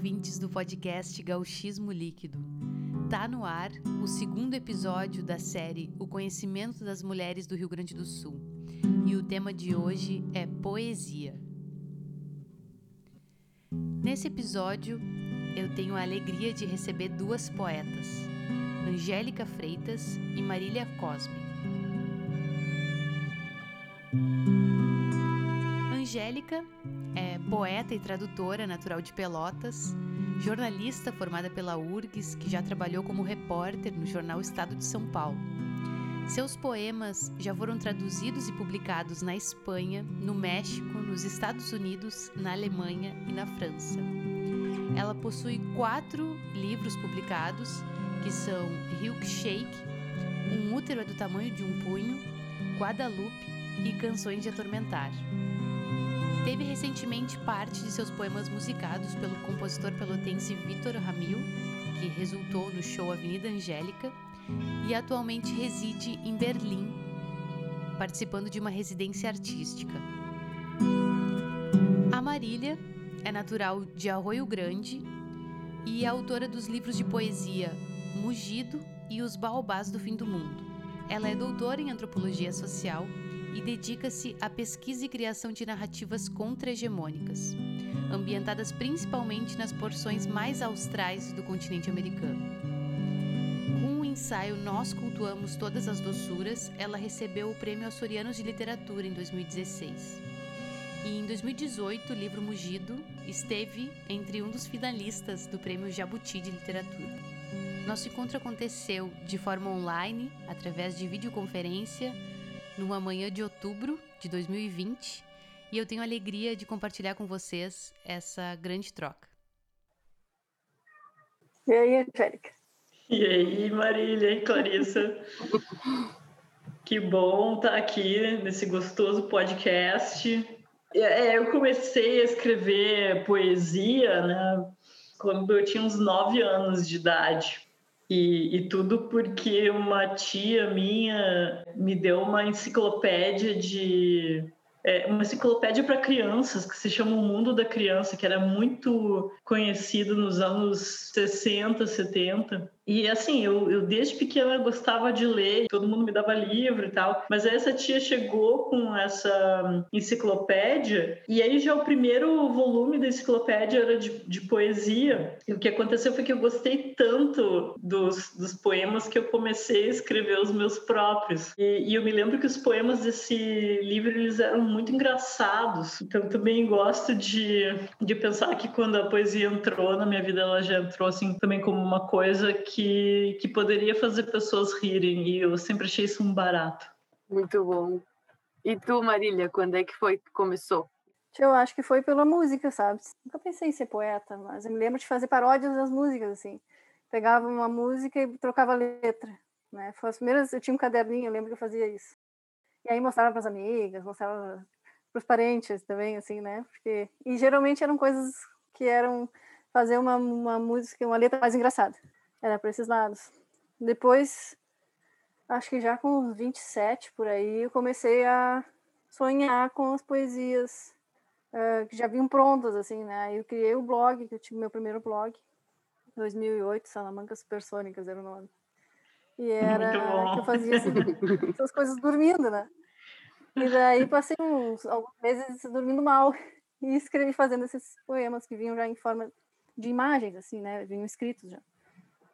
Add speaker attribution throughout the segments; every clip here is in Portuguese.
Speaker 1: ouvintes do podcast Gauchismo Líquido. Tá no ar o segundo episódio da série O Conhecimento das Mulheres do Rio Grande do Sul. E o tema de hoje é poesia. Nesse episódio, eu tenho a alegria de receber duas poetas, Angélica Freitas e Marília Cosme. Angélica poeta e tradutora natural de Pelotas, jornalista formada pela URGS, que já trabalhou como repórter no jornal Estado de São Paulo. Seus poemas já foram traduzidos e publicados na Espanha, no México, nos Estados Unidos, na Alemanha e na França. Ela possui quatro livros publicados, que são Shake, Um útero é do tamanho de um punho, Guadalupe e Canções de Atormentar. Teve recentemente parte de seus poemas musicados pelo compositor pelotense Vitor Ramil, que resultou no show Avenida Angélica, e atualmente reside em Berlim, participando de uma residência artística. A Marília é natural de Arroio Grande e é autora dos livros de poesia Mugido e Os Baobás do Fim do Mundo. Ela é doutora em antropologia social e dedica-se à pesquisa e criação de narrativas contra-hegemônicas, ambientadas principalmente nas porções mais austrais do continente americano. Com o ensaio Nós Cultuamos Todas as Doçuras, ela recebeu o Prêmio Açorianos de Literatura em 2016. E em 2018, o livro Mugido esteve entre um dos finalistas do Prêmio Jabuti de Literatura. Nosso encontro aconteceu de forma online, através de videoconferência, numa manhã de outubro de 2020 e eu tenho a alegria de compartilhar com vocês essa grande troca.
Speaker 2: E aí, Angélica?
Speaker 3: E aí, Marília e Clarissa? que bom estar aqui nesse gostoso podcast. É, eu comecei a escrever poesia né, quando eu tinha uns nove anos de idade. E, e, tudo porque uma tia minha me deu uma enciclopédia de é, uma enciclopédia para crianças que se chama O Mundo da Criança, que era muito conhecido nos anos 60, 70. E assim, eu, eu desde pequena gostava de ler, todo mundo me dava livro e tal, mas aí essa tia chegou com essa enciclopédia, e aí já o primeiro volume da enciclopédia era de, de poesia. E o que aconteceu foi que eu gostei tanto dos, dos poemas que eu comecei a escrever os meus próprios. E, e eu me lembro que os poemas desse livro eles eram muito engraçados, então também gosto de, de pensar que quando a poesia entrou na minha vida, ela já entrou assim também como uma coisa que que, que poderia fazer pessoas rirem e eu sempre achei isso um barato.
Speaker 4: Muito bom. E tu, Marília, quando é que foi que começou?
Speaker 2: Eu acho que foi pela música, sabe? Nunca pensei em ser poeta, mas eu me lembro de fazer paródias das músicas, assim. Pegava uma música e trocava a letra, né? Foi as primeiras, eu tinha um caderninho, eu lembro que eu fazia isso. E aí mostrava para as amigas, mostrava para os parentes também, assim, né? Porque e geralmente eram coisas que eram fazer uma, uma música, uma letra mais engraçada. Era para esses lados. Depois, acho que já com uns 27 por aí, eu comecei a sonhar com as poesias uh, que já vinham prontas, assim, né? Eu criei o blog, que eu tive meu primeiro blog, 2008, Salamancas Supersônicas era o nome. E era que eu fazia assim, essas coisas dormindo, né? E daí passei uns alguns meses dormindo mal e escrevi fazendo esses poemas que vinham já em forma de imagens, assim, né? Vinham escritos já.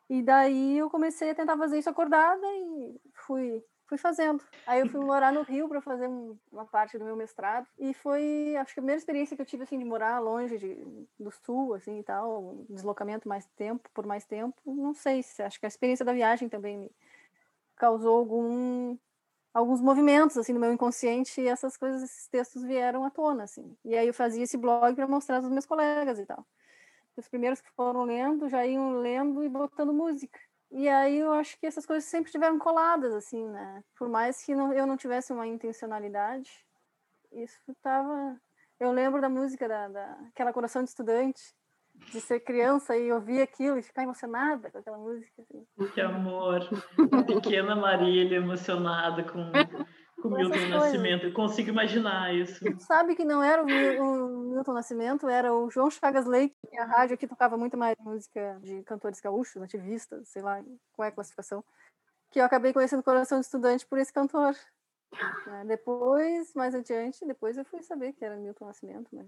Speaker 2: E daí eu comecei a tentar fazer isso acordada e fui fui fazendo. Aí eu fui morar no Rio para fazer um, uma parte do meu mestrado e foi, acho que a primeira experiência que eu tive assim de morar longe de, do sul assim e tal, deslocamento mais tempo, por mais tempo, não sei, se acho que a experiência da viagem também me causou algum alguns movimentos assim no meu inconsciente e essas coisas, esses textos vieram à tona assim. E aí eu fazia esse blog para mostrar aos meus colegas e tal os primeiros que foram lendo já iam lendo e botando música. E aí eu acho que essas coisas sempre estiveram coladas, assim, né? Por mais que não, eu não tivesse uma intencionalidade, isso estava... Eu lembro da música, da, da, aquela coração de estudante, de ser criança e ouvir aquilo e ficar emocionada com aquela música. Assim.
Speaker 3: Que amor! Pequena Marília emocionada com, com Milton Nascimento. Eu consigo imaginar isso.
Speaker 2: Sabe que não era o, Milton Nascimento era o João Chagas Leite, a rádio aqui tocava muito mais música de cantores gaúchos, nativistas, sei lá qual é a classificação, que eu acabei conhecendo Coração de Estudante por esse cantor. Né? Depois, mais adiante, depois eu fui saber que era Milton Nascimento, mas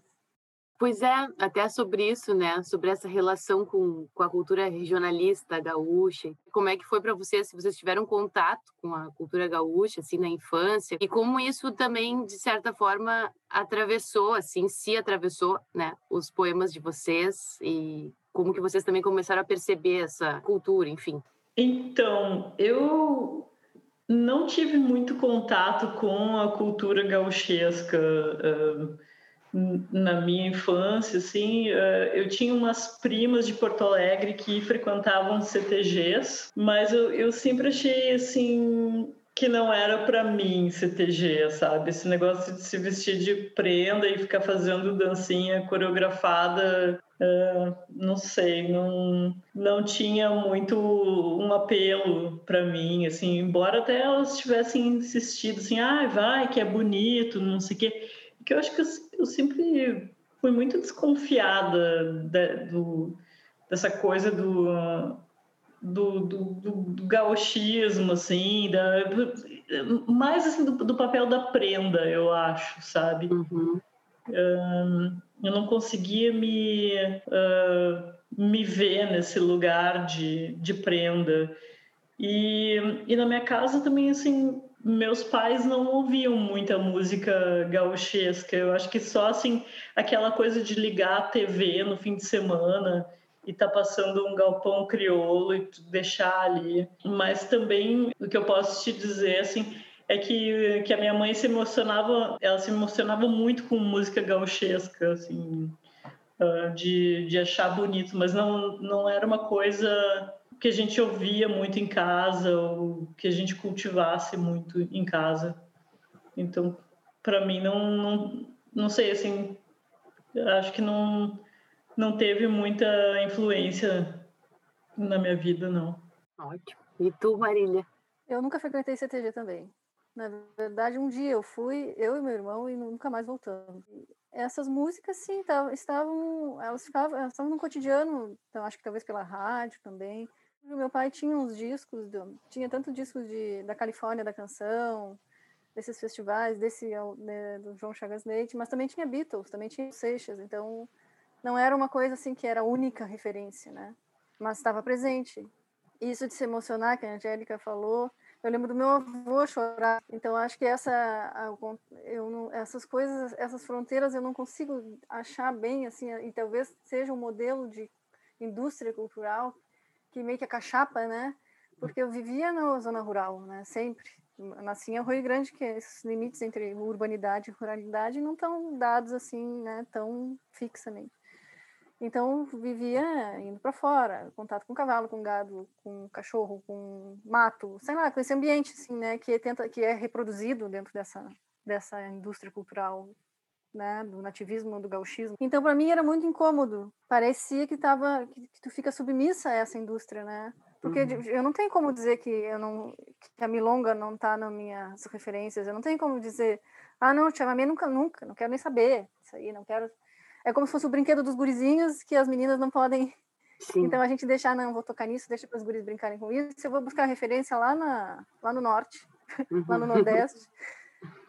Speaker 4: Pois é, até sobre isso, né? Sobre essa relação com, com a cultura regionalista gaúcha. Como é que foi para vocês, se vocês tiveram contato com a cultura gaúcha, assim, na infância? E como isso também, de certa forma, atravessou, assim, se atravessou, né? Os poemas de vocês e como que vocês também começaram a perceber essa cultura, enfim.
Speaker 3: Então, eu não tive muito contato com a cultura gauchesca. Uh na minha infância, assim, eh, eu tinha umas primas de Porto Alegre que frequentavam CTGs, mas eu, eu sempre achei, assim, que não era para mim CTG, sabe? Esse negócio de se vestir de prenda e ficar fazendo dancinha coreografada, uh, não sei, não, não tinha muito um apelo para mim, assim, embora até elas tivessem insistido assim, ah, vai, que é bonito, não sei o quê que eu acho que eu, eu sempre fui muito desconfiada de, do, dessa coisa do, do, do, do, do gauchismo, assim, da, mais assim, do, do, papel da prenda, eu acho, sabe?
Speaker 4: Uhum.
Speaker 3: Um, eu não conseguia me, uh, me ver nesse lugar de, de prenda. E, e na minha casa também, assim, meus pais não ouviam muita música gauchesca. Eu acho que só assim aquela coisa de ligar a TV no fim de semana e tá passando um galpão crioulo e deixar ali. Mas também o que eu posso te dizer assim é que, que a minha mãe se emocionava, ela se emocionava muito com música gauchesca, assim, ah, de, de achar bonito, mas não, não era uma coisa que a gente ouvia muito em casa ou que a gente cultivasse muito em casa. Então, para mim não, não não sei assim, acho que não não teve muita influência na minha vida não.
Speaker 4: Ótimo. E tu, Marília?
Speaker 2: Eu nunca frequentei CTG também. Na verdade, um dia eu fui, eu e meu irmão, e nunca mais voltamos. Essas músicas, sim, estavam, elas ficavam, elas estavam no cotidiano, então acho que talvez pela rádio também. Meu pai tinha uns discos, do, tinha tanto discos de, da Califórnia, da canção, desses festivais, desse né, do João Chagas Leite, mas também tinha Beatles, também tinha Seixas, então não era uma coisa assim que era a única referência, né? Mas estava presente. Isso de se emocionar, que a Angélica falou, eu lembro do meu avô chorar. Então acho que essa, eu não, essas coisas, essas fronteiras eu não consigo achar bem assim, e talvez seja um modelo de indústria cultural que meio que a cachapa, né? Porque eu vivia na zona rural, né? Sempre. Nasci em Rio Grande, que esses limites entre urbanidade e ruralidade não estão dados assim, né? Tão fixamente. Então vivia indo para fora, contato com cavalo, com gado, com cachorro, com mato, sei lá, com esse ambiente assim, né? Que tenta, que é reproduzido dentro dessa dessa indústria cultural né, do nativismo, do gauchismo. Então, para mim era muito incômodo. Parecia que tava que, tu fica submissa a essa indústria, né? Porque uhum. eu não tenho como dizer que eu não que a milonga não está nas minhas referências. Eu não tenho como dizer, ah, não, chamamé nunca, nunca, não quero nem saber isso aí, não quero. É como se fosse o brinquedo dos gurizinhos que as meninas não podem. Sim. Então a gente deixar, não, vou tocar nisso, deixa para os guris brincarem com isso. Eu vou buscar referência lá na lá no norte, uhum. lá no nordeste.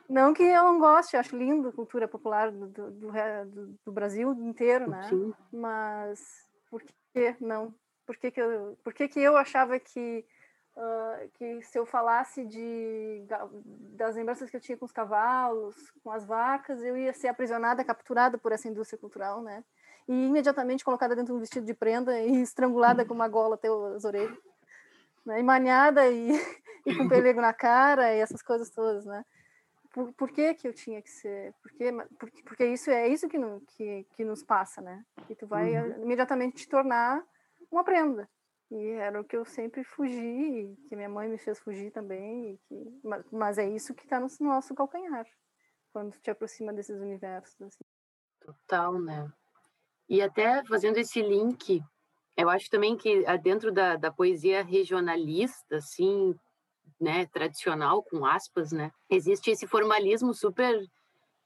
Speaker 2: Não que eu não goste, acho lindo a cultura popular do, do, do, do Brasil inteiro, né? Sim. Mas por que não? Por que, que, eu, por que, que eu achava que, uh, que se eu falasse de, das lembranças que eu tinha com os cavalos, com as vacas, eu ia ser aprisionada, capturada por essa indústria cultural, né? E imediatamente colocada dentro de um vestido de prenda e estrangulada com uma gola até as orelhas. Né? E maniada e, e com pelego na cara e essas coisas todas, né? Por, por que, que eu tinha que ser? Porque, porque, porque isso é isso que, no, que, que nos passa, né? Que tu vai uhum. imediatamente te tornar uma prenda. E era o que eu sempre fugi, que minha mãe me fez fugir também. Que, mas, mas, é isso que está no nosso calcanhar, quando te aproxima desses universos. Assim.
Speaker 4: Total, né? E até fazendo esse link, eu acho também que ah, dentro da, da poesia regionalista, assim, né, tradicional, com aspas, né, existe esse formalismo super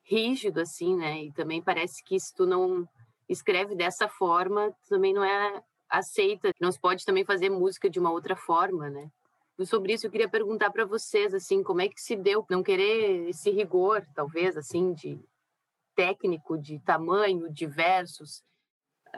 Speaker 4: rígido assim, né? E também parece que se tu não escreve dessa forma, também não é aceita. Não se pode também fazer música de uma outra forma, né? E sobre isso eu queria perguntar para vocês assim, como é que se deu não querer esse rigor, talvez assim, de técnico, de tamanho, de versos?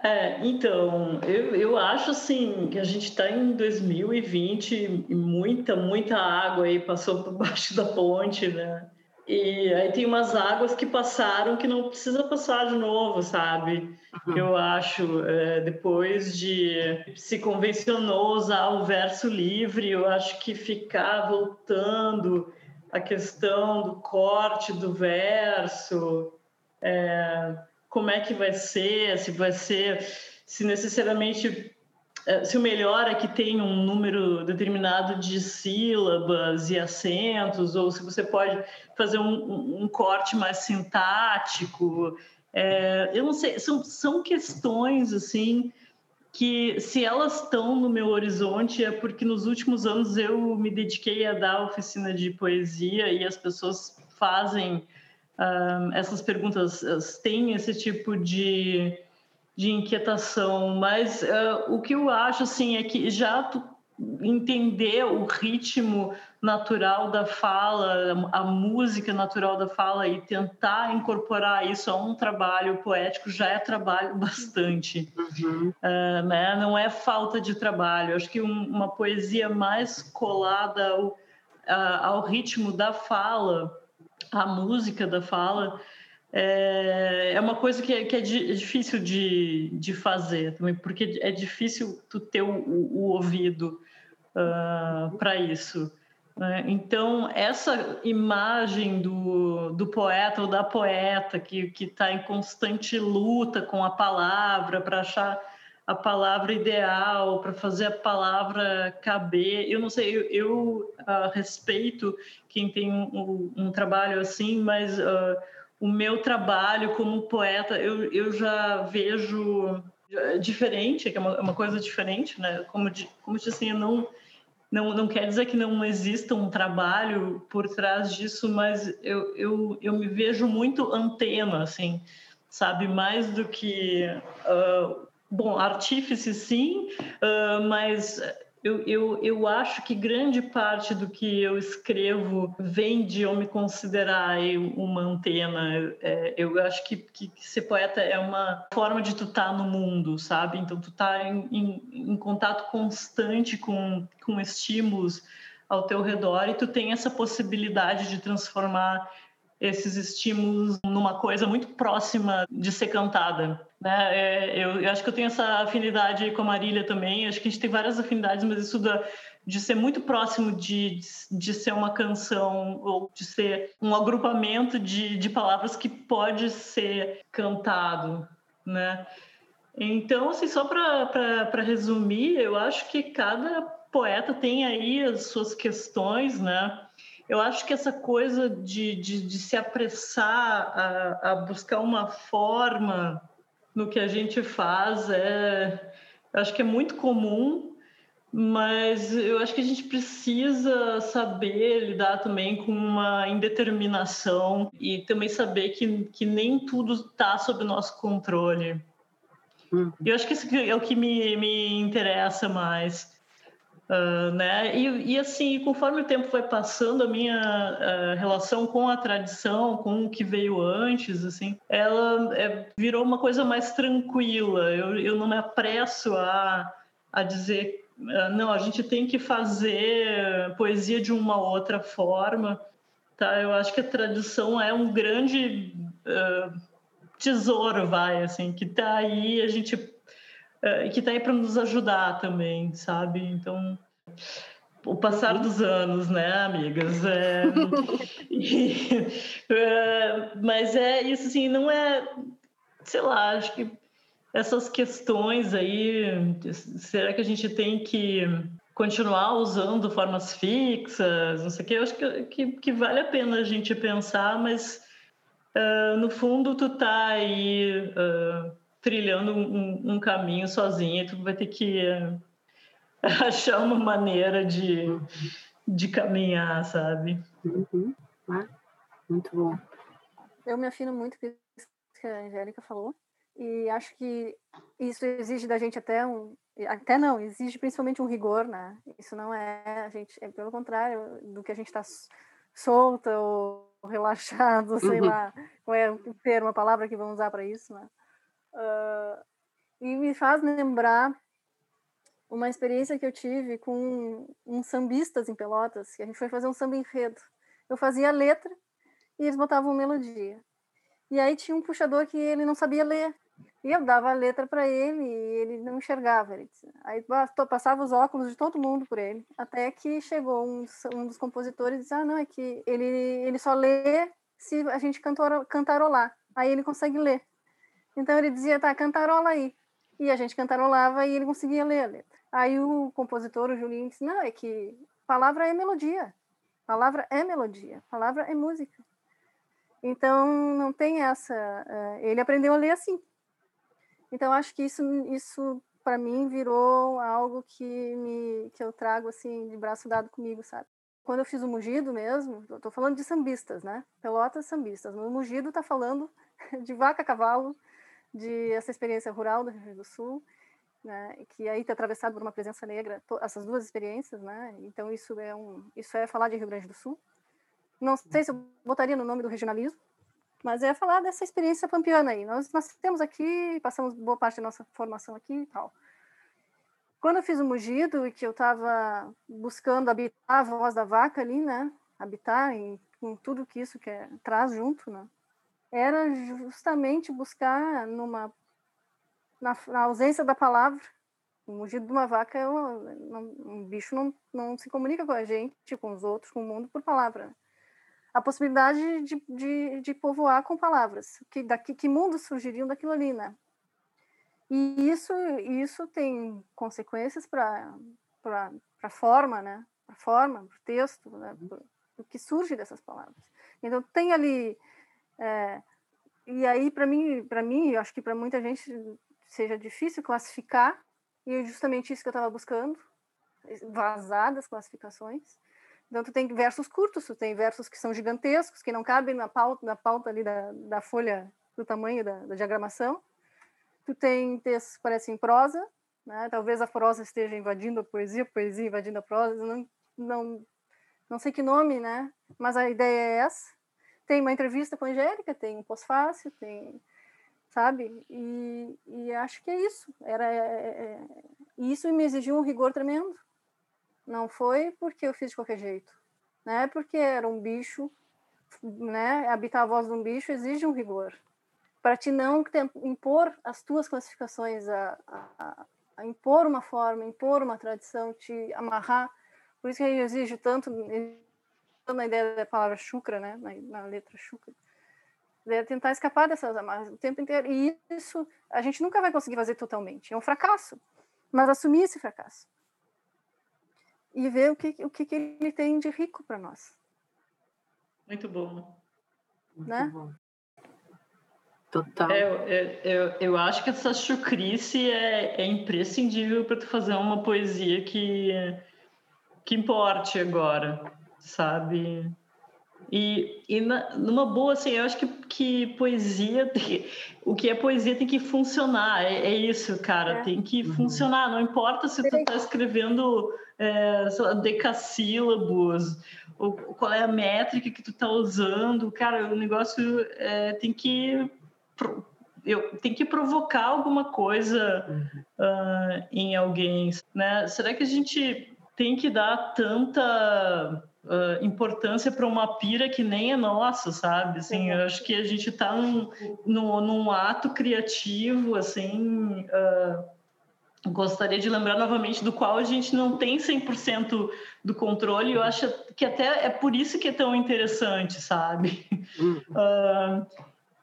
Speaker 3: É, então, eu, eu acho assim que a gente está em 2020 e muita, muita água aí passou por baixo da ponte, né? E aí tem umas águas que passaram que não precisa passar de novo, sabe? Uhum. Eu acho, é, depois de se convencionou usar o verso livre, eu acho que ficar voltando a questão do corte do verso, é, como é que vai ser, se vai ser, se necessariamente é, se o melhor é que tem um número determinado de sílabas e acentos, ou se você pode fazer um, um corte mais sintático. É, eu não sei, são, são questões assim que se elas estão no meu horizonte é porque nos últimos anos eu me dediquei a dar oficina de poesia e as pessoas fazem uh, essas perguntas, têm esse tipo de de inquietação, mas uh, o que eu acho assim é que já tu entender o ritmo natural da fala, a música natural da fala e tentar incorporar isso a um trabalho poético já é trabalho bastante, uhum. uh, né? Não é falta de trabalho. Acho que um, uma poesia mais colada ao, uh, ao ritmo da fala, à música da fala, é, é uma coisa que é, é, é difícil de, de fazer também, porque é difícil tu ter o, o ouvido uh, ah, para isso. Né? Então, essa imagem do, do poeta ou da poeta que está em constante luta com a palavra para achar a palavra ideal, para fazer a palavra caber. Eu não sei, eu, eu uh, respeito quem tem um, um, trabalho assim, mas uh, o meu trabalho como poeta, eu, eu já vejo diferente, que é uma, uma coisa diferente, né? Como, como disse assim, eu não, não, não quer dizer que não exista um trabalho por trás disso, mas eu, eu, eu me vejo muito antena, assim, sabe? Mais do que... Uh, bom, artífice sim, uh, mas eu, eu, eu acho que grande parte do que eu escrevo vem de eu me considerar uma antena. É, eu acho que, que, ser poeta é uma forma de tu estar tá no mundo, sabe? Então, tu tá em, em, em contato constante com, com estímulos ao teu redor e tu tem essa possibilidade de transformar esses estímulos numa coisa muito próxima de ser cantada. Né? É, eu, eu, acho que eu tenho essa afinidade com a Marília também, acho que a gente tem várias afinidades, mas isso da, de ser muito próximo de, de ser uma canção ou de ser um agrupamento de, de palavras que pode ser cantado, né? Então, assim, só para resumir, eu acho que cada poeta tem aí as suas questões, né? Eu acho que essa coisa de, de, de se apressar a, a, buscar uma forma no que a gente faz é, acho que é muito comum, mas eu acho que a gente precisa saber lidar também com uma indeterminação e também saber que, que nem tudo está sob nosso controle. Uhum. Eu acho que isso é o que me, me interessa mais. Uh, né? E, e, assim, conforme o tempo vai passando, a minha uh, relação com a tradição, com o que veio antes, assim, ela é, virou uma coisa mais tranquila. Eu, eu não me apresso a, a dizer, uh, não, a gente tem que fazer poesia de uma outra forma. Tá? Eu acho que a tradição é um grande tesouro, vai, assim, que está aí, a gente é, que está aí para nos ajudar também, sabe? Então, o passar dos anos, né, amigas? É, e, é, mas é isso, assim, não é, sei lá, acho que essas questões aí, será que a gente tem que continuar usando formas fixas, não sei o quê? Eu acho que, que, que vale a pena a gente pensar, mas uh, no fundo tu tá aí. Uh, trilhando um, um caminho sozinha, tu vai ter que uh, achar uma maneira de, de caminhar, sabe?
Speaker 4: Uhum. Ah, muito bom.
Speaker 2: Eu me afino muito com isso que a Angélica falou. E acho que isso exige da gente até um. Até não, exige principalmente um rigor, né? Isso não é a gente, é pelo contrário do que a gente está solta ou relaxado, sei uhum. lá qual é o termo, a palavra que vamos usar para isso, né? Uh, e me faz lembrar uma experiência que eu tive com uns sambistas em Pelotas, que a gente foi fazer um samba enredo. Eu fazia a letra e eles botavam melodia. E aí tinha um puxador que ele não sabia ler. E eu dava a letra para ele e ele não enxergava. Ele aí passava os óculos de todo mundo por ele. Até que chegou um dos, um dos compositores e disse: Ah, não, é que ele, ele só lê se a gente cantarolar. Aí ele consegue ler. Então ele dizia: Tá, cantarola aí. E a gente cantarolava e ele conseguia ler a letra. Aí o compositor, o Julinho, disse: Não, é que palavra é melodia. Palavra é melodia. Palavra é música. Então não tem essa. Uh, ele aprendeu a ler assim. Então acho que isso, isso para mim virou algo que me que eu trago assim de braço dado comigo, sabe? Quando eu fiz o Mugido mesmo, tô falando de sambistas, né? Pelotas sambistas. No Mugido tá falando de vaca cavalo, de essa experiência rural do Rio Grande do Sul, né, que aí está atravessado por uma presença negra, essas duas experiências, né? Então isso é um, isso é falar de Rio Grande do Sul. Não sei se eu botaria no nome do regionalismo, mas é falar dessa experiência pampiana aí. Nós temos aqui, passamos boa parte da nossa formação aqui e tal. Quando eu fiz o Mugido e que eu estava buscando habitar a voz da vaca ali, né? Habitar em, com tudo que isso é, traz junto, né? Era justamente buscar numa na, na ausência da palavra o mugido de uma vaca é um, um, bicho não, não se comunica com a gente com os outros com o mundo por palavra a possibilidade de, de, de povoar com palavras que daqui que mundos surgiriam daquilo ali né? E isso isso tem consequências para para a forma né? A forma o texto né? o que surge dessas palavras. Então tem ali é, e aí, para mim, para mim, eu acho que para muita gente seja difícil classificar, e é justamente isso que eu estava buscando, vazar das classificações. Então, tu tem versos curtos, tu tem versos que são gigantescos, que não cabem na pauta, na pauta ali da, da folha, do tamanho da, da diagramação. Tu tem textos que parecem prosa, né? talvez a prosa esteja invadindo a poesia, a poesia invadindo a prosa, não, não, não sei que nome, né? mas a ideia é essa tem uma entrevista com a Angélica, tem um pós-fácil, tem, sabe? E, e acho que é isso. Era, é, é, isso me exigiu um rigor tremendo. Não foi porque eu fiz de qualquer jeito, né? Porque era um bicho, né? Habitar a voz de um bicho exige um rigor. Para te não impor as tuas classificações, a, a, a impor uma forma, impor uma tradição, te amarrar. Por isso que eu exijo tanto na ideia da palavra chucra, né, na, na letra chucra, é tentar escapar dessas amarras o tempo inteiro. E isso a gente nunca vai conseguir fazer totalmente. É um fracasso. Mas assumir esse fracasso. E ver o que, o que, que ele tem de rico para nós.
Speaker 3: Muito bom.
Speaker 2: Muito né? bom.
Speaker 4: Total.
Speaker 3: É, eu, eu, eu acho que essa chucrice é, é imprescindível para tu fazer uma poesia que, que importe agora sabe? E, e na, numa boa, assim, eu acho que, que poesia, tem, o que é poesia tem que funcionar, é, é isso, cara, é. tem que uhum. funcionar, não importa se tu tá escrevendo é, lá, decassílabos, ou qual é a métrica que tu tá usando, cara, o negócio é, tem que eu tem que provocar alguma coisa uh, em alguém, né? Será que a gente tem que dar tanta uh, importância para uma pira que nem é nossa, sabe? Assim, eu acho que a gente está num, num, num, ato criativo, assim. Uh, gostaria de lembrar novamente do qual a gente não tem 100% do controle. Eu acho que até é por isso que é tão interessante, sabe? Uh,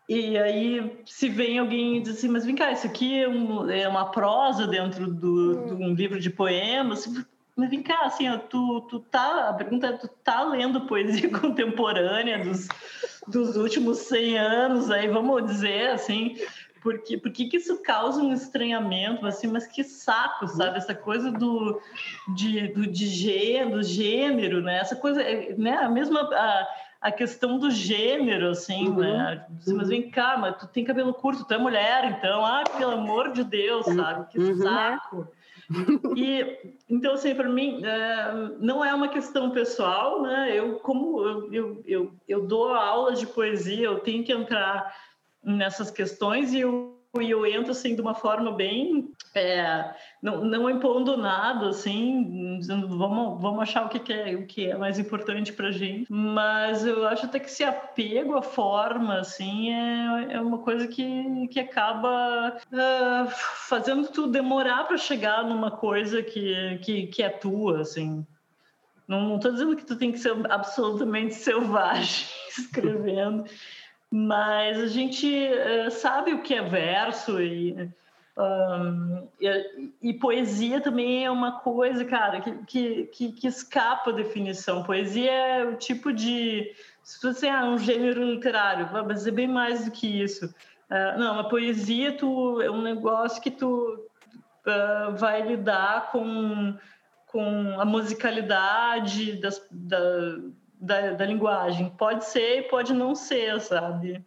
Speaker 3: e aí, se vem alguém e diz assim, mas vem cá, isso aqui é, um, é uma prosa dentro do, de um livro de poemas. Mas vem cá, assim, ó, tu, tu tá, a pergunta é, tu tá lendo poesia contemporânea dos, dos últimos 100 anos, aí vamos dizer, assim, porque, porque que isso causa um estranhamento, assim, mas que saco, sabe? Essa coisa do, de, do, de gênero, do gênero, né? Essa coisa, é, né? A mesma... A, a questão do gênero, assim, uhum. né? Mas uhum. vem cá, mas tu tem cabelo curto, tu é mulher, então, ah, pelo amor de Deus, uhum. sabe? Que uhum. saco. E então, assim, para mim, é, não é uma questão pessoal, né? Eu, como eu, eu, eu, eu dou aulas de poesia, eu tenho que entrar nessas questões e eu e eu entro assim de uma forma bem é, não, não impondo nada assim dizendo vamos vamos achar o que, é o que é mais importante para gente. Mas eu acho até que esse apego à forma assim é, é uma coisa que, que acaba uh, fazendo tu demorar para chegar numa coisa que, que, que é tua assim. Não estou dizendo que tu tem que ser absolutamente selvagem escrevendo mas a gente uh, sabe o que é verso e, um, e, e, poesia também é uma coisa, cara, que, que, que, escapa a definição. Poesia é o tipo de. Se você é um gênero literário, mas é bem mais do que isso. Uh, não, a poesia tu, é um negócio que tu uh, vai lidar com, com a musicalidade das, da, da, da linguagem. Pode ser e pode não ser, sabe?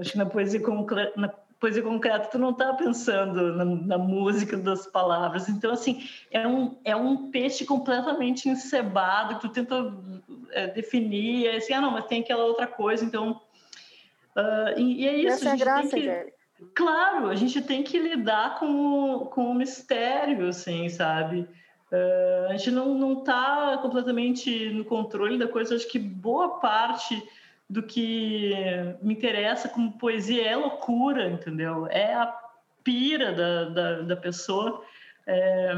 Speaker 3: Acho que na poesia concreta, na poesia concreta tu não está pensando na, na, música das palavras. Então, assim, é um, é um peixe completamente encebado que tu tenta é, definir. É assim, ah, não, mas tem aquela outra coisa, então... Uh, e, e, é isso.
Speaker 2: Essa
Speaker 3: a
Speaker 2: gente é a graça,
Speaker 3: tem que, Claro, a gente tem que lidar com o, com o mistério, assim, sabe? Uh, a gente não está completamente no controle da coisa. Acho que boa parte do que me interessa como poesia é loucura, entendeu? É a pira da, da, da pessoa. É,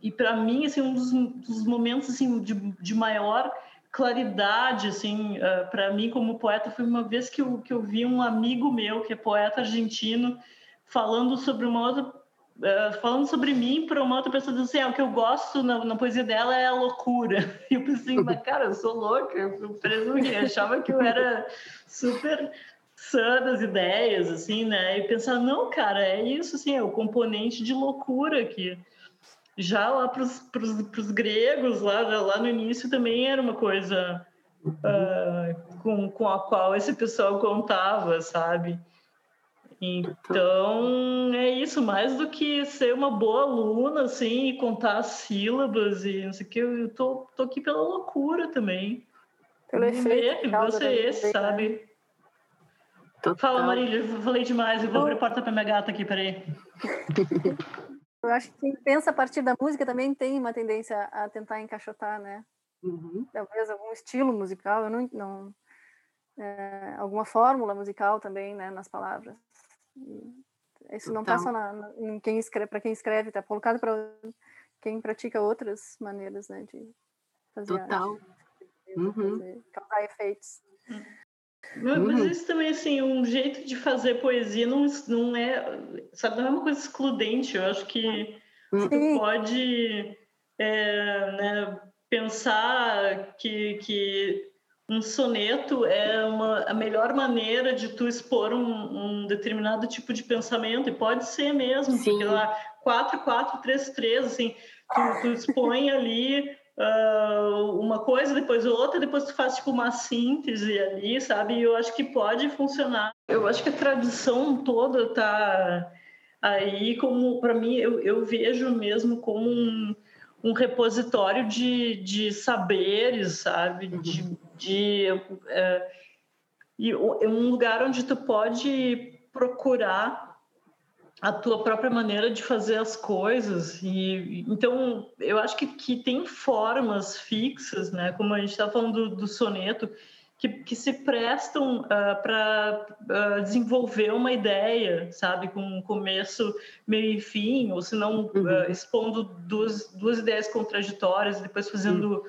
Speaker 3: e para mim, assim, um dos, dos momentos assim, de, de, maior claridade, assim, uh, ah, para mim como poeta, foi uma vez que eu, que eu vi um amigo meu, que é poeta argentino, falando sobre uma outra Uh, falando sobre mim para uma outra pessoa dizer assim, ah, o que eu gosto na, na, poesia dela é a loucura. E eu pensei, mas cara, eu sou louca, eu presumi, achava que eu era super sã das ideias, assim, né? E pensar, não, cara, é isso, assim, é o componente de loucura que já lá para os gregos, lá, lá no início, também era uma coisa uh, com, com a qual esse pessoal contava, sabe? Então, é isso, mais do que ser uma boa aluna, assim, e contar as sílabas e não sei o que, eu tô, tô aqui pela loucura também.
Speaker 2: Pelo efeito.
Speaker 3: Você é esse, sabe? Total. Fala, Marília, eu falei demais, eu vou abrir a porta para minha gata aqui, peraí.
Speaker 2: eu acho que quem pensa a partir da música também tem uma tendência a tentar encaixotar, né? Uhum. Talvez algum estilo musical, eu não, não é, alguma fórmula musical também, né, nas palavras. Isso não passa na, na, em quem escreve, para quem escreve, está colocado para quem pratica outras maneiras, né, de fazer
Speaker 4: Total.
Speaker 2: Arte, uhum. fazer, causar efeitos.
Speaker 3: Mas, uhum. isso também, assim, um jeito de fazer poesia não, não é, sabe, não é uma coisa excludente. Eu acho que Sim. tu pode é, né, pensar que, que um soneto é uma, a melhor maneira de tu expor um, um determinado tipo de pensamento, e pode ser mesmo, Sim. porque lá 4, 4, 3, 3, assim, tu, tu expõe ali uh, uma coisa, depois outra, depois tu faz tipo uma síntese ali, sabe? E eu acho que pode funcionar. Eu acho que a tradição toda tá aí como, para mim, eu, eu vejo mesmo como um um repositório de, de saberes, sabe? Uhum. De, de é, e um lugar onde tu pode procurar a tua própria maneira de fazer as coisas e então eu acho que, que tem formas fixas né como a gente está falando do, do soneto que, que se prestam uh, ah, para uh, ah, desenvolver uma ideia, sabe, com um começo, meio e fim, ou se não uhum. uh, expondo duas, duas ideias contraditórias, depois fazendo uhum.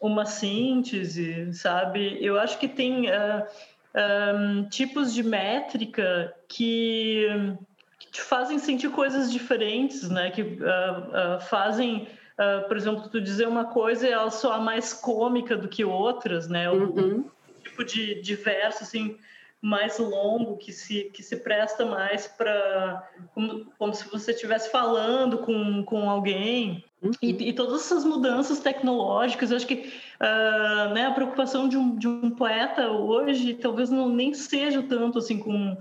Speaker 3: Uma síntese, sabe? Eu acho que tem um, tipos de métrica que, que, te fazem sentir coisas diferentes, né? Que fazem Uh, por exemplo, tu dizer uma coisa e ela soar mais cômica do que outras, né? Uhum tipo de, de verso, assim, mais longo, que se, que se presta mais para. Como, como, se você estivesse falando com, com alguém. Uhum. E, e, todas essas mudanças tecnológicas, eu acho que uh, né, a preocupação de um, de um poeta hoje talvez não nem seja tanto assim com,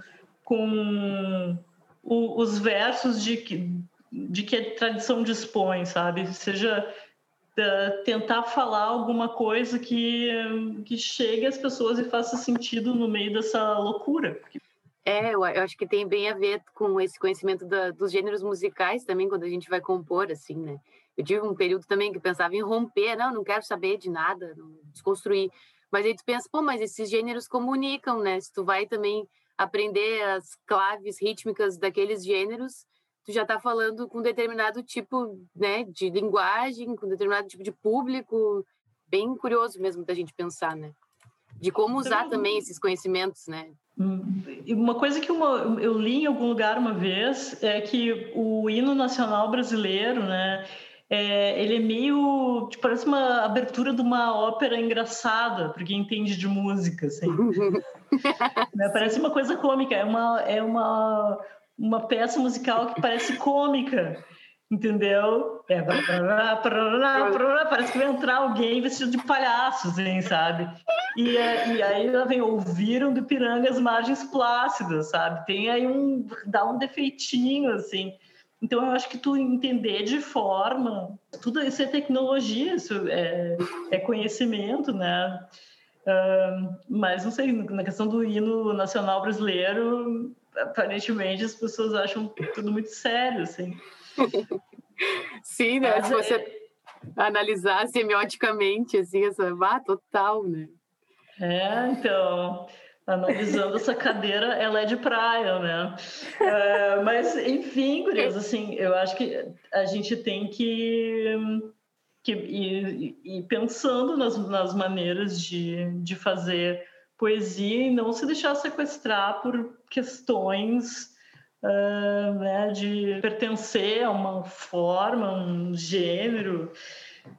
Speaker 3: com o, os versos de que, de que a tradição dispõe, sabe? Seja tentar falar alguma coisa que, que chegue às pessoas e faça sentido no meio dessa loucura.
Speaker 4: É, eu acho que tem bem a ver com esse conhecimento da, dos gêneros musicais também, quando a gente vai compor, assim, né? Eu tive um período também que pensava em romper, não, não quero saber de nada, desconstruir. Mas aí tu pensa, pô, mas esses gêneros comunicam, né? Se tu vai também aprender as claves rítmicas daqueles gêneros, tu já está falando com determinado tipo, né, de linguagem, com determinado tipo de público, bem curioso mesmo da gente pensar, né? De como usar também esses conhecimentos, né?
Speaker 3: Hum, uma coisa que uma, eu li em algum lugar uma vez é que o hino nacional brasileiro, né, é, ele é meio. Tipo, parece uma abertura de uma ópera engraçada, para quem entende de música, assim. né? Parece uma coisa cômica, é uma, é uma, uma peça musical que parece cômica. Entendeu? É, parece que vai entrar alguém vestido de palhaço, assim, sabe? E, é, e aí lá vem, ouviram do Piranga as margens plácidas, sabe? Tem aí um, dá um defeitinho, assim. Então, eu acho que tu entender de forma, tudo isso é tecnologia, isso é, é conhecimento, né? Uh, mas, não sei, na questão do hino nacional brasileiro, aparentemente as pessoas acham tudo muito sério, assim.
Speaker 4: Sim, né? Mas, Se você é... analisar semioticamente, assim, essa... Ah, total, né?
Speaker 3: É, então analisando essa cadeira, ela é de praia, né? É, mas, enfim, gurias, assim, eu acho que a gente tem que, que ir, ir pensando nas, nas maneiras de, de fazer poesia e não se deixar sequestrar por questões uh, né, de pertencer a uma forma, um gênero.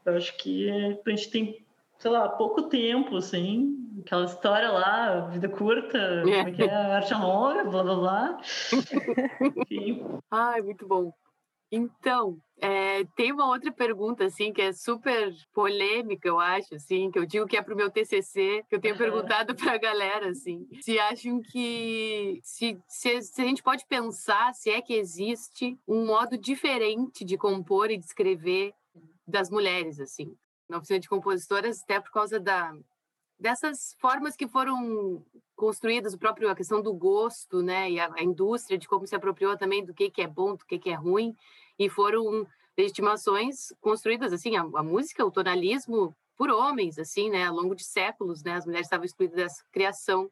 Speaker 3: Eu acho que a gente tem sei lá, pouco tempo, assim, aquela história lá, vida curta, é. como é que é, arte longa, blá blá blá.
Speaker 4: Ai, muito bom. Então, é, tem uma outra pergunta, assim, que é super polêmica, eu acho, assim, que eu digo que é para o meu TCC, que eu tenho perguntado para a galera, assim, se acham que, se, se, se, a gente pode pensar, se é que existe um modo diferente de compor e de escrever das mulheres, assim. Na oficina de compositoras, até por causa da, dessas formas que foram construídas, o próprio a questão do gosto, né, e a, a, indústria de como se apropriou também do que que é bom, do que que é ruim, e foram legitimações construídas assim, a, a música, o tonalismo por homens, assim, né, ao longo de séculos, né, as mulheres estavam excluídas dessa criação.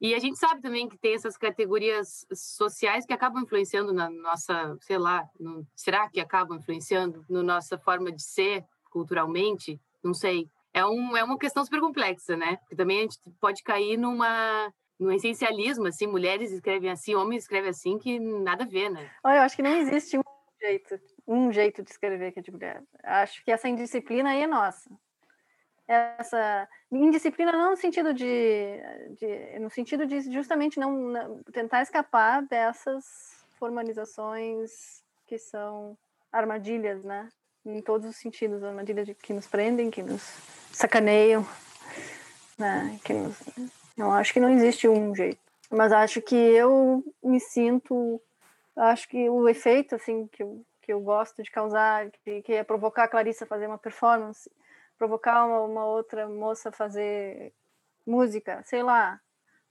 Speaker 4: E a gente sabe também que tem essas categorias sociais que acabam influenciando na nossa, sei lá, no, será que acabam influenciando na nossa forma de ser, culturalmente, não sei. É, um, é uma questão super complexa, né? Porque também a gente pode cair numa no essencialismo, assim, mulheres escrevem assim, homens escrevem assim, que nada a ver, né?
Speaker 2: Olha, eu acho que não existe um jeito, um jeito de escrever que é de mulher. Acho que essa indisciplina aí é nossa. Essa indisciplina não no sentido de, de no sentido de justamente não, não tentar escapar dessas formalizações que são armadilhas, né? Em todos os sentidos, armadilhas de, que nos prendem, que nos sacaneiam, né? Que nos, eu acho que não existe um jeito, mas acho que eu me sinto, acho que o efeito assim que eu, que eu gosto de causar, que, que é provocar a Clarissa a fazer uma performance, provocar uma, uma outra moça a fazer música, sei lá,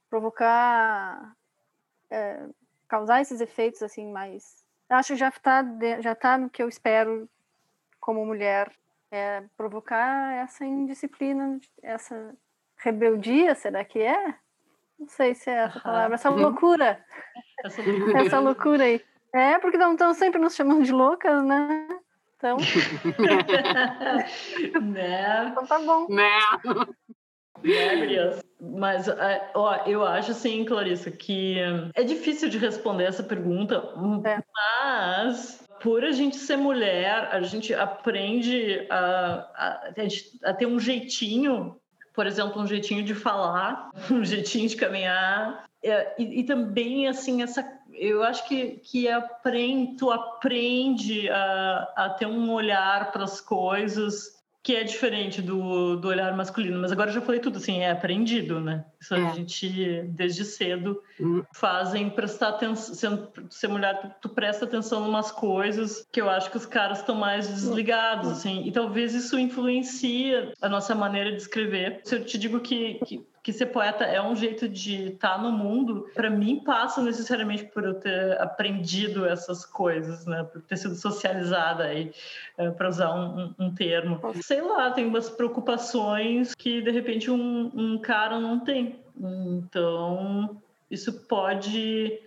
Speaker 2: provocar, é, causar esses efeitos assim mais acho que já está já tá no que eu espero como mulher é provocar essa indisciplina, essa rebeldia, será que é? Não sei se é essa palavra, essa loucura. Essa loucura, essa loucura aí. É, porque não estão sempre nos chamando de loucas, né? Então.
Speaker 3: né?
Speaker 2: Então tá bom.
Speaker 4: Né?
Speaker 3: É, Mas, é, ó, eu acho assim, Clarissa, que é difícil de responder essa pergunta, é. mas por a gente ser mulher, a gente aprende a, a, a ter um jeitinho por exemplo, um jeitinho de falar, um jeitinho de caminhar. É, e, e, também, assim, essa, eu acho que, que aprende, tu aprende a, a ter um olhar para as coisas que é diferente do, do olhar masculino. Mas agora já falei tudo, assim, é aprendido, né? Isso é. a gente, desde cedo, hum. fazem prestar atenção. Sendo, ser mulher, tu, tu, presta atenção em umas coisas que eu acho que os caras estão mais desligados, assim. E talvez isso influencia a nossa maneira de escrever. Se eu te digo que, que que ser poeta é um jeito de estar no mundo, para mim passa necessariamente por eu ter aprendido essas coisas, né? Por ter sido socializada aí, é, para usar um, um, termo. Sei lá, tem umas preocupações que de repente um, um cara não tem. Então, isso pode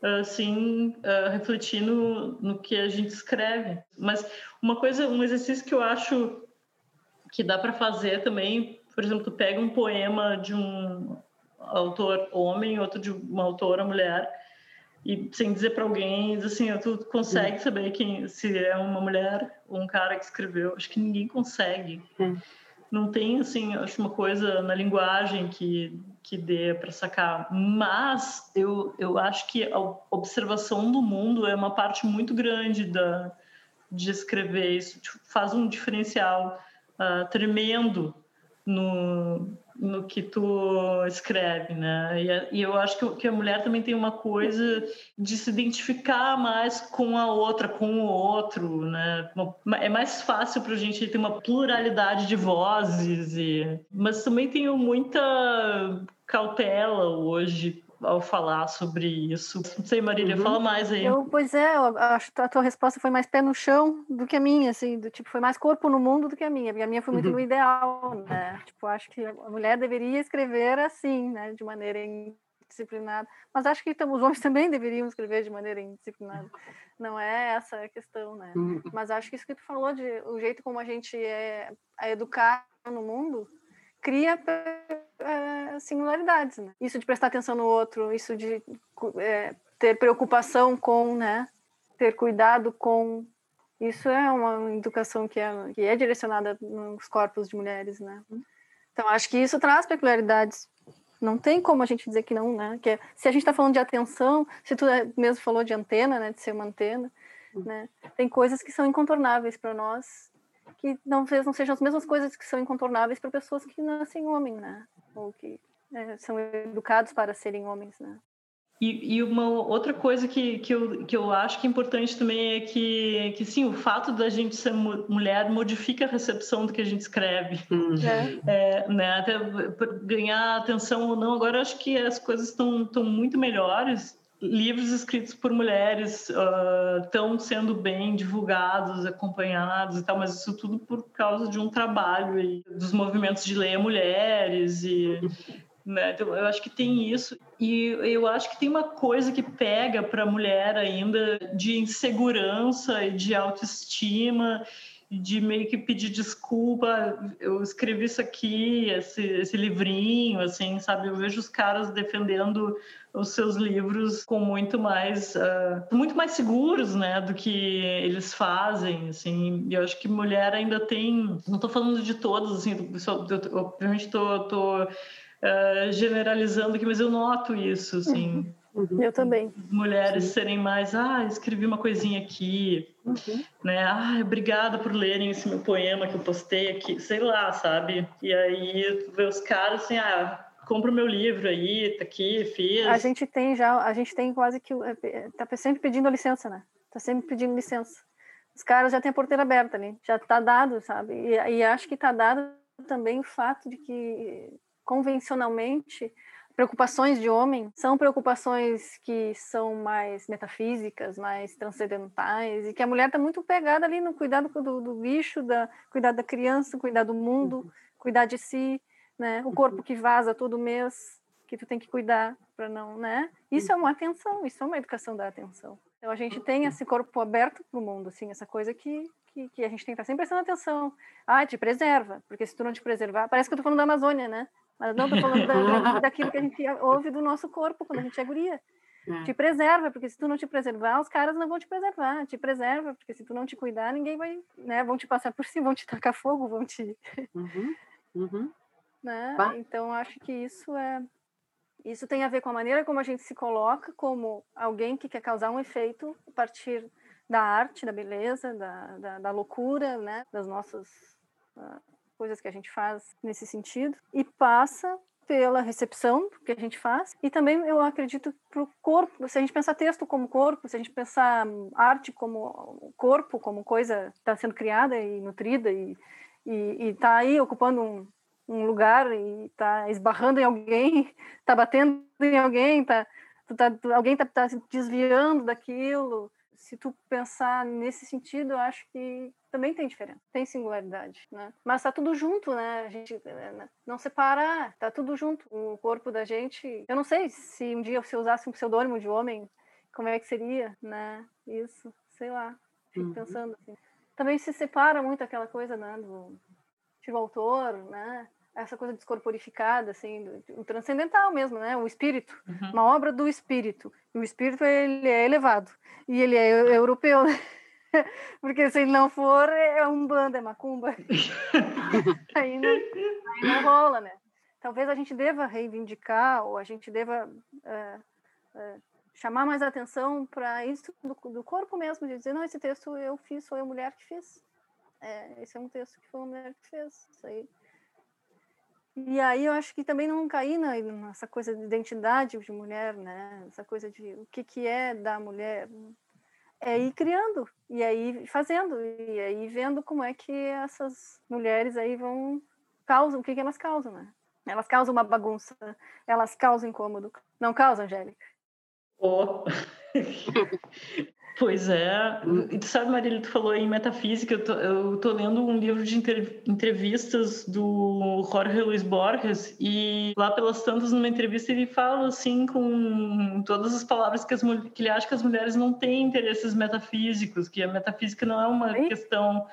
Speaker 3: assim uh, refletir no, no que a gente escreve. Mas uma coisa, um exercício que eu acho que dá para fazer também por exemplo, tu pega um poema de um autor homem, outro de uma autora mulher, e sem dizer para alguém, assim, tu consegue saber quem se é uma mulher ou um cara que escreveu. Acho que ninguém consegue. Não tem assim, acho uma coisa na linguagem que que dê para sacar, mas eu eu acho que a observação do mundo é uma parte muito grande da de escrever isso, tipo, faz um diferencial uh, tremendo no, no que tu escreve, né? E, e eu acho que, que, a mulher também tem uma coisa de se identificar mais com a outra, com o outro, né? É mais fácil para a gente ter uma pluralidade de vozes, e, mas também tenho muita cautela hoje ao falar sobre isso. Não sei, Marília, uhum. fala mais aí.
Speaker 2: Eu, pois é, eu acho que a tua resposta foi mais pé no chão do que a minha, assim, do tipo, foi mais corpo no mundo do que a minha, porque a minha foi muito uhum. no ideal, né? Tipo, acho que a mulher deveria escrever assim, né, de maneira indisciplinada. Mas acho que então, os homens também deveriam escrever de maneira indisciplinada. Não é essa a questão, né? Uhum. Mas acho que isso que tu falou de o jeito como a gente é a educar no mundo cria é, singularidades, né? Isso de prestar atenção no outro, isso de é, ter preocupação com, né? Ter cuidado com. Isso é uma educação que é, que é direcionada nos corpos de mulheres, né? Então, acho que isso traz peculiaridades. Não tem como a gente dizer que não, né? Que é, se a gente está falando de atenção, se tu mesmo falou de antena, né? De ser uma antena, né? Tem coisas que são incontornáveis para nós que talvez não sejam as mesmas coisas que são incontornáveis para pessoas que nascem homem, né? Ou que né, são educados para serem homens, né?
Speaker 3: E, e, uma outra coisa que, que, eu, que eu acho que é importante também é que, que sim, o fato da gente ser mulher modifica a recepção do que a gente escreve. Uhum. É. É, né? Até ganhar atenção ou não, agora acho que as coisas estão muito melhores livros escritos por mulheres estão uh, sendo bem divulgados, acompanhados e tal, mas isso tudo por causa de um trabalho e dos movimentos de lei a mulheres e né? Então, eu acho que tem isso e eu acho que tem uma coisa que pega para a mulher ainda de insegurança e de autoestima de meio que pedir desculpa, eu escrevi isso aqui, esse, esse livrinho, assim, sabe? Eu vejo os caras defendendo os seus livros com muito mais uh, muito mais seguros né do que eles fazem assim e eu acho que mulher ainda tem não estou falando de todos assim só, eu, obviamente estou uh, generalizando aqui mas eu noto isso assim
Speaker 2: Uhum. Eu também.
Speaker 3: Mulheres Sim. serem mais, ah, escrevi uma coisinha aqui, uhum. né? Ah, obrigada por lerem esse meu poema que eu postei aqui, sei lá, sabe? E aí tu vê os caras assim, ah, compra o meu livro aí, tá aqui, fiz.
Speaker 2: A gente tem já, a gente tem quase que é, tá sempre pedindo licença, né? Tá sempre pedindo licença. Os caras já têm a porteira aberta ali, já tá dado, sabe? E, e acho que tá dado também o fato de que convencionalmente preocupações de homem são preocupações que são mais metafísicas, mais transcendentais, e que a mulher está muito pegada ali no cuidado do, do bicho, da, cuidar da criança, cuidar do mundo, uhum. cuidar de si, né? O corpo uhum. que vaza todo mês, que tu tem que cuidar para não, né? Isso é uma atenção, isso é uma educação da atenção. Então a gente tem esse corpo aberto para o mundo, assim, essa coisa que, que, que, a gente tem que estar sempre prestando atenção. Ah, te preserva, porque se tu não te preservar, parece que eu tô falando da Amazônia, né? Mas não estou falando da, daquilo que a gente ouve do nosso corpo quando a gente é guria. É. Te preserva, porque se tu não te preservar, os caras não vão te preservar. Te preserva, porque se tu não te cuidar, ninguém vai, né? Vão te passar por cima, vão te tacar fogo, vão te.
Speaker 4: Uhum. Uhum.
Speaker 2: Né? Então acho que isso é isso tem a ver com a maneira como a gente se coloca como alguém que quer causar um efeito a partir da arte, da beleza, da, da, da loucura, né? Das nossas uh, coisas que a gente faz nesse sentido e passa pela recepção que a gente faz e também eu acredito para o corpo se a gente pensar texto como corpo se a gente pensar arte como corpo como coisa está sendo criada e nutrida e e está aí ocupando um, um lugar e está esbarrando em alguém está batendo em alguém tá, tá alguém está tá se desviando daquilo se tu pensar nesse sentido, eu acho que também tem diferença, tem singularidade, né? Mas tá tudo junto, né? A gente né, né, não separar, tá tudo junto. O corpo da gente, eu não sei se um dia se eu usasse um pseudônimo de homem, como é que seria, né? Isso, sei lá, fico uhum. pensando assim. Também se separa muito aquela coisa, né, do tipo autor, né? Essa coisa descorporificada, assim, o transcendental mesmo, né? O espírito, uhum. uma obra do espírito. E o espírito ele é elevado e ele é europeu, né? porque se ele não for é um banda, é macumba. aí, não, aí não rola, né? Talvez a gente deva reivindicar ou a gente deva uh, uh, chamar mais atenção para isso do, do, corpo mesmo, de dizer não, esse texto eu fiz, foi a mulher que fez. É, esse é um texto que foi a mulher que fez. Isso aí e aí eu acho que também não cair nessa coisa de identidade de mulher, né? Essa coisa de o que, que é da mulher. É ir criando, e aí fazendo, e aí vendo como é que essas mulheres aí vão causam, o que, que elas causam, né? Elas causam uma bagunça, elas causam incômodo. Não causam, Angélica?
Speaker 3: Oh. Pois é. E tu sabe, Marília, tu falou em metafísica, eu tô, eu tô lendo um livro de entrevistas do Jorge Luiz Borges e lá pelas tantas, numa entrevista, ele fala assim com todas as palavras que, as, que ele acha que as mulheres não têm interesses metafísicos, que a metafísica não é uma Oi? questão...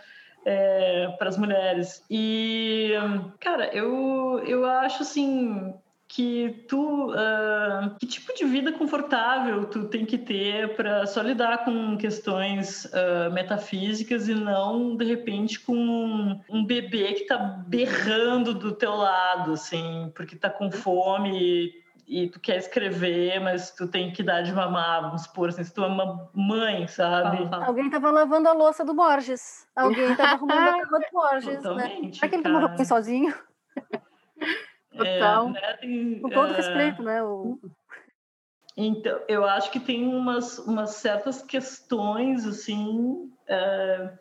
Speaker 3: É, para as mulheres. E, cara, eu, eu acho assim que tu uh, que tipo de vida confortável tu tem que ter para só lidar com questões uh, metafísicas e não de repente com um, um, bebê que tá berrando do teu lado assim porque tá com fome e, e, tu quer escrever mas tu tem que dar de mamar vamos supor assim se tu é uma mãe sabe?
Speaker 2: Alguém tava lavando a louça do Borges. Alguém tava arrumando a cama do Borges né? será que ele tomou sozinho Total. É, né, tem, Com todo é... respeito, né? O...
Speaker 3: Então, eu acho que tem umas, umas certas questões, assim, é,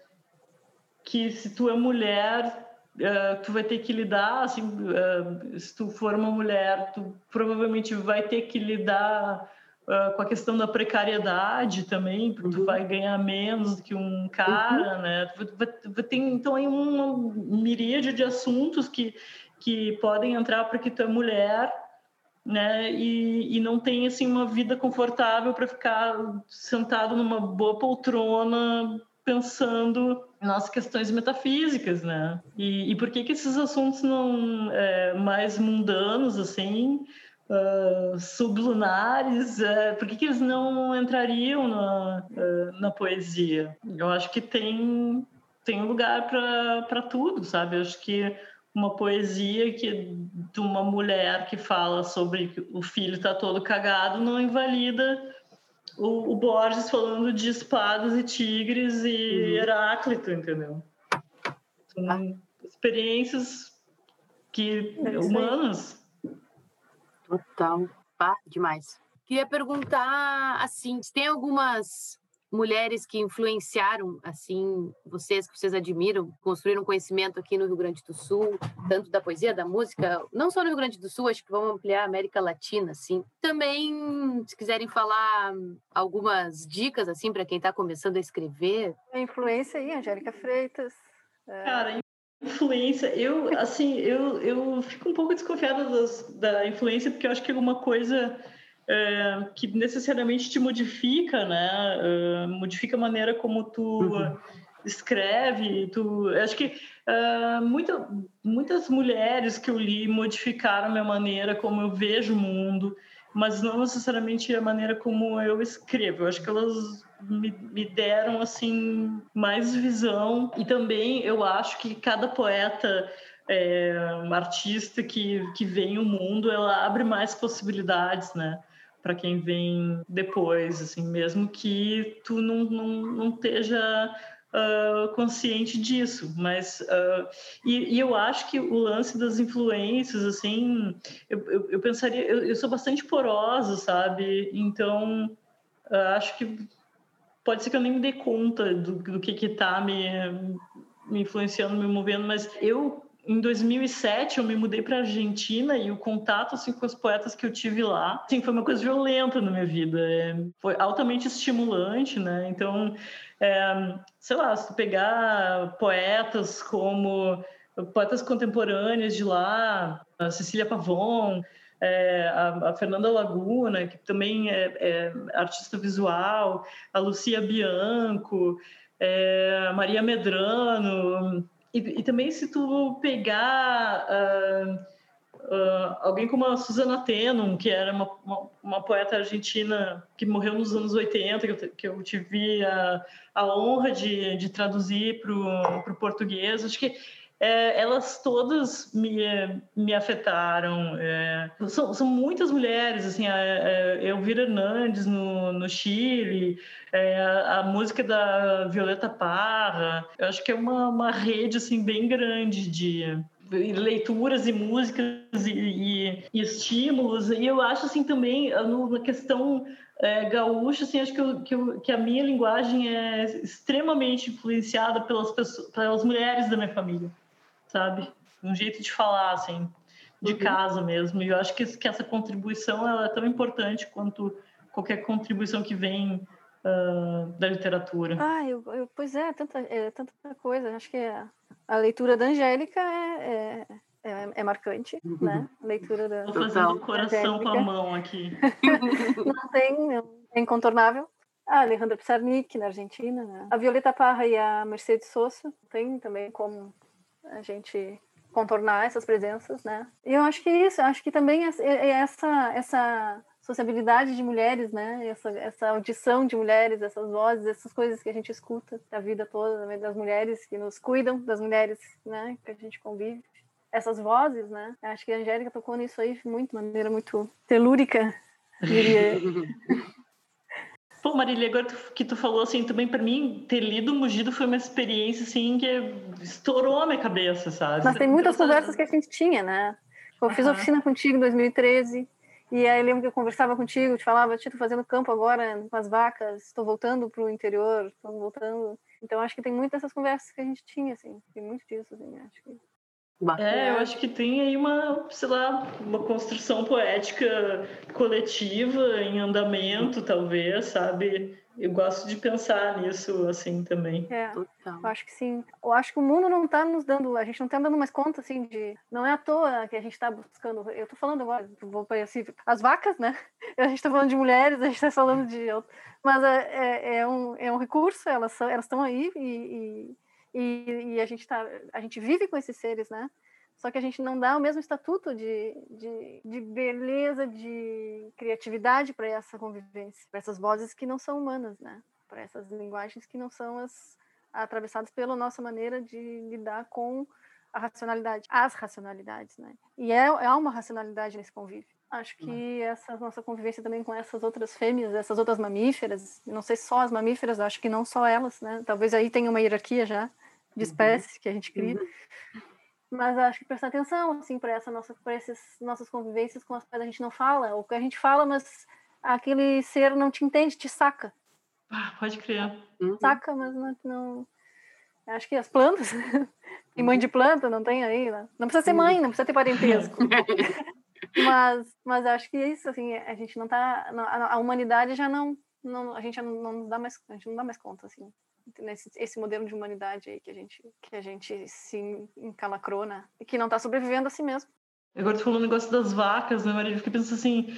Speaker 3: que se tu é mulher, é, tu vai ter que lidar, assim, é, se tu for uma mulher, tu provavelmente vai ter que lidar é, com a questão da precariedade também, porque uhum. tu vai ganhar menos do que um cara, uhum. né? Ter, então, aí uma miríade de assuntos que que podem entrar porque tu é mulher, né? E, e não tem assim uma vida confortável para ficar sentado numa boa poltrona pensando nas questões metafísicas, né? E, e por que que esses assuntos não é, mais mundanos assim, uh, sublunares, uh, por que que eles não entrariam na, uh, na poesia? Eu acho que tem tem lugar para tudo, sabe? Eu acho que uma poesia que de uma mulher que fala sobre que o filho está todo cagado não invalida o, o, Borges falando de espadas e tigres e uhum. Heráclito, entendeu? São ah. experiências que é humanas.
Speaker 4: Total, ah, demais. Queria perguntar assim, tem algumas mulheres que influenciaram assim vocês que vocês admiram, construíram conhecimento aqui no Rio Grande do Sul, tanto da poesia, da música, não só no Rio Grande do Sul, acho que vamos ampliar a América Latina, assim. Também, se quiserem falar algumas dicas assim para quem está começando a escrever.
Speaker 2: A influência aí, Angélica Freitas.
Speaker 3: É... Cara, influência, eu assim, eu, eu fico um pouco desconfiada das, da influência porque eu acho que alguma coisa é, que necessariamente te modifica, né? Uh, modifica a maneira como tu uhum. escreve. Tu, acho que uh, muita, muitas mulheres que eu li modificaram a minha maneira como eu vejo o mundo, mas não necessariamente a maneira como eu escrevo. Eu acho que elas me, me deram assim mais visão e também eu acho que cada poeta é, uma artista que, que vem o mundo, ela abre mais possibilidades, né? Para quem vem depois, assim, mesmo que tu não, não, não esteja uh, consciente disso, mas uh, e, e, eu acho que o lance das influências, assim, eu, eu, eu pensaria, eu, eu, sou bastante porosa, sabe? Então uh, acho que pode ser que eu nem me dê conta do, do que que tá me, me influenciando, me movendo, mas eu em 2007 eu me mudei para Argentina e o contato assim com os poetas que eu tive lá, assim, foi uma coisa violenta na minha vida. É, foi altamente estimulante, né? Então, é, sei lá, se tu pegar poetas como poetas contemporâneas de lá, a Cecília Pavon, é, a, a, Fernanda Laguna, que também é, é artista visual, a Lucia Bianco, é, a Maria Medrano, e, e, também se tu pegar uh, uh, alguém como a Susana Tenon, que era uma, uma, uma, poeta argentina que morreu nos anos 80, que eu, que eu tive a, a honra de, de traduzir para o português, acho que é, elas todas me, me afetaram. É, são, são muitas mulheres, assim, a, a Elvira Hernandes no, no Chile, é, a, a, música da Violeta Parra. Eu acho que é uma, uma rede assim, bem grande de leituras e músicas e, e, e estímulos. E eu acho assim também, na questão é, gaúcha, assim, acho que, eu, que, eu, que, a minha linguagem é extremamente influenciada pelas, pessoas, pelas mulheres da minha família sabe? Um jeito de falar, assim, de uhum. casa mesmo. E eu acho que, que essa contribuição ela é tão importante quanto qualquer contribuição que vem uh, da literatura.
Speaker 2: Ah, eu, eu, pois é, tanta, é, tanta coisa. Acho que a, a leitura da Angélica é, é, é, é marcante, uhum. né? A leitura da.
Speaker 3: Tô fazendo coração com a mão aqui.
Speaker 2: não tem, é incontornável. A Alejandra Pizarnik, na Argentina, né? A Violeta Parra e a Mercedes Sosa tem também como a gente contornar essas presenças, né? E eu acho que isso, acho que também é, é essa essa sociabilidade de mulheres, né? Essa, essa audição de mulheres, essas vozes, essas coisas que a gente escuta da vida toda, das mulheres que nos cuidam, das mulheres, né? Que a gente convive. Essas vozes, né? Acho que a Angélica tocou nisso aí muito, de maneira muito telúrica, diria.
Speaker 3: Pô, Marília, agora que tu falou assim, também para mim ter lido Mugido foi uma experiência assim que estourou a minha cabeça, sabe?
Speaker 2: Mas tem muitas conversas que a gente tinha, né? Eu fiz oficina contigo em 2013 e aí eu lembro que eu conversava contigo, te falava, Tito, fazendo campo agora com as vacas, estou voltando para o interior, estou voltando. Então acho que tem muitas dessas conversas que a gente tinha, assim, tem muito disso, assim, acho que
Speaker 3: é, eu acho que tem aí uma, sei lá, uma construção poética coletiva em andamento, talvez, sabe? Eu gosto de pensar nisso assim também.
Speaker 2: É, eu acho que sim. Eu acho que o mundo não está nos dando, a gente não está dando mais conta assim de, não é à toa que a gente está buscando. Eu estou falando agora, vou assim, as vacas, né? A gente está falando de mulheres, a gente está falando de, mas é, é, é, um é um recurso, elas são, elas estão aí e, e e, e, a gente tá, a gente vive com esses seres, né? Só que a gente não dá o mesmo estatuto de, de, de beleza, de criatividade para essa convivência, para essas vozes que não são humanas, né? Para essas linguagens que não são as atravessadas pela nossa maneira de lidar com a racionalidade, as racionalidades, né? E é, é uma racionalidade nesse convívio. Acho que uhum. essa nossa convivência também com essas outras fêmeas, essas outras mamíferas, não sei só as mamíferas, acho que não só elas, né? Talvez aí tenha uma hierarquia já de uhum. espécies que a gente cria. Uhum. Mas acho que prestar atenção, assim, para essa nossa, para essas nossas convivências com as quais a gente não fala, ou que a gente fala, mas aquele ser não te entende, te saca.
Speaker 3: Ah, pode crer.
Speaker 2: Uhum. Saca, mas não, não, Acho que as plantas. tem mãe de planta, não tem aí, né? Não precisa ser mãe, não precisa ter parentesco. mas, mas acho que é isso, assim, a gente não tá. A humanidade já não. não a gente não, não dá mais, a gente não dá mais conta, assim nesse esse modelo de humanidade aí que a gente que a gente se encalacrou, né? E que não está sobrevivendo a si mesmo.
Speaker 3: Agora tu falou o negócio das vacas, né, Maria? Eu fiquei pensando assim,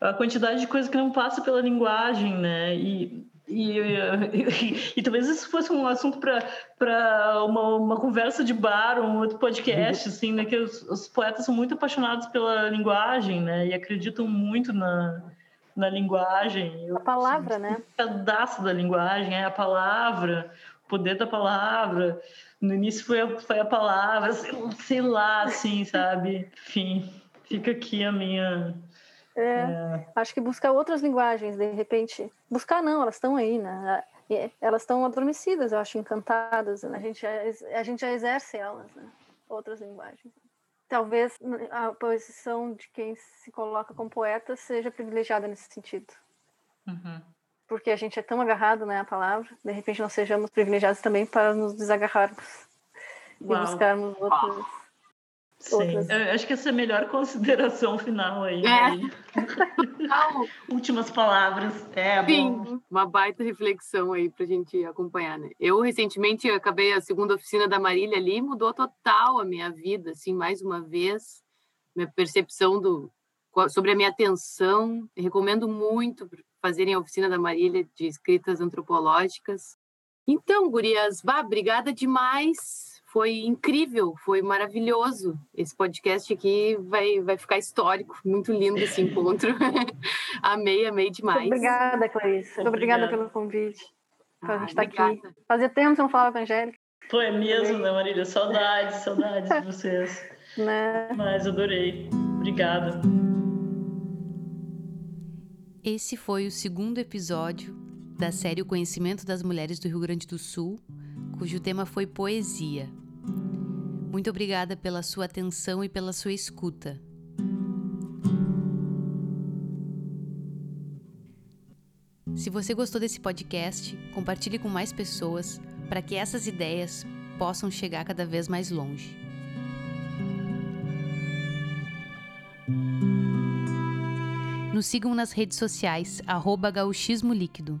Speaker 3: a quantidade de coisa que não passa pela linguagem, né? E, e, e, e talvez isso fosse um assunto para uma, uma conversa de bar, um outro podcast, assim, né? Que os, os poetas são muito apaixonados pela linguagem, né? E acreditam muito na, na linguagem.
Speaker 2: a palavra, né?
Speaker 3: Um pedaço da linguagem é a palavra, poder da palavra. No início foi a, foi a palavra, sei lá, assim, sabe? Enfim, fica aqui a minha.
Speaker 2: É, é... Acho que buscar outras linguagens, de repente. Buscar não, elas estão aí, né? Elas estão adormecidas, eu acho, encantadas. Né? A, gente já, a gente já exerce elas, né? Outras linguagens talvez a posição de quem se coloca como poeta seja privilegiada nesse sentido.
Speaker 3: Uhum.
Speaker 2: Porque a gente é tão agarrado né, à palavra, de repente não sejamos privilegiados também para nos desagarrarmos Uau. e buscarmos outras.
Speaker 3: Sim. Eu acho que essa é a melhor consideração final aí. É. Últimas palavras. É,
Speaker 4: Sim,
Speaker 3: bom.
Speaker 4: uma baita reflexão aí para a gente acompanhar, né? Eu recentemente acabei a segunda oficina da Marília ali, mudou total a minha vida, assim, mais uma vez, minha percepção do sobre a minha atenção. Eu recomendo muito fazerem a oficina da Marília de escritas antropológicas. Então, gurias, bah, obrigada demais foi incrível, foi maravilhoso. Esse podcast aqui vai, vai ficar histórico, muito lindo esse encontro. amei, amei demais.
Speaker 2: Obrigada, Clarice. Muito obrigada pelo convite. Ah, a gente estar tá aqui. Fazia tempo que não falava com a Angélica.
Speaker 3: Foi mesmo, né, Marília? Saudades, saudades de vocês.
Speaker 2: Né?
Speaker 3: Mas adorei. Obrigada.
Speaker 1: Esse foi o segundo episódio da série O Conhecimento das Mulheres do Rio Grande do Sul, cujo tema foi poesia. Muito obrigada pela sua atenção e pela sua escuta. Se você gostou desse podcast, compartilhe com mais pessoas para que essas ideias possam chegar cada vez mais longe. Nos sigam nas redes sociais, arroba gauchismo líquido.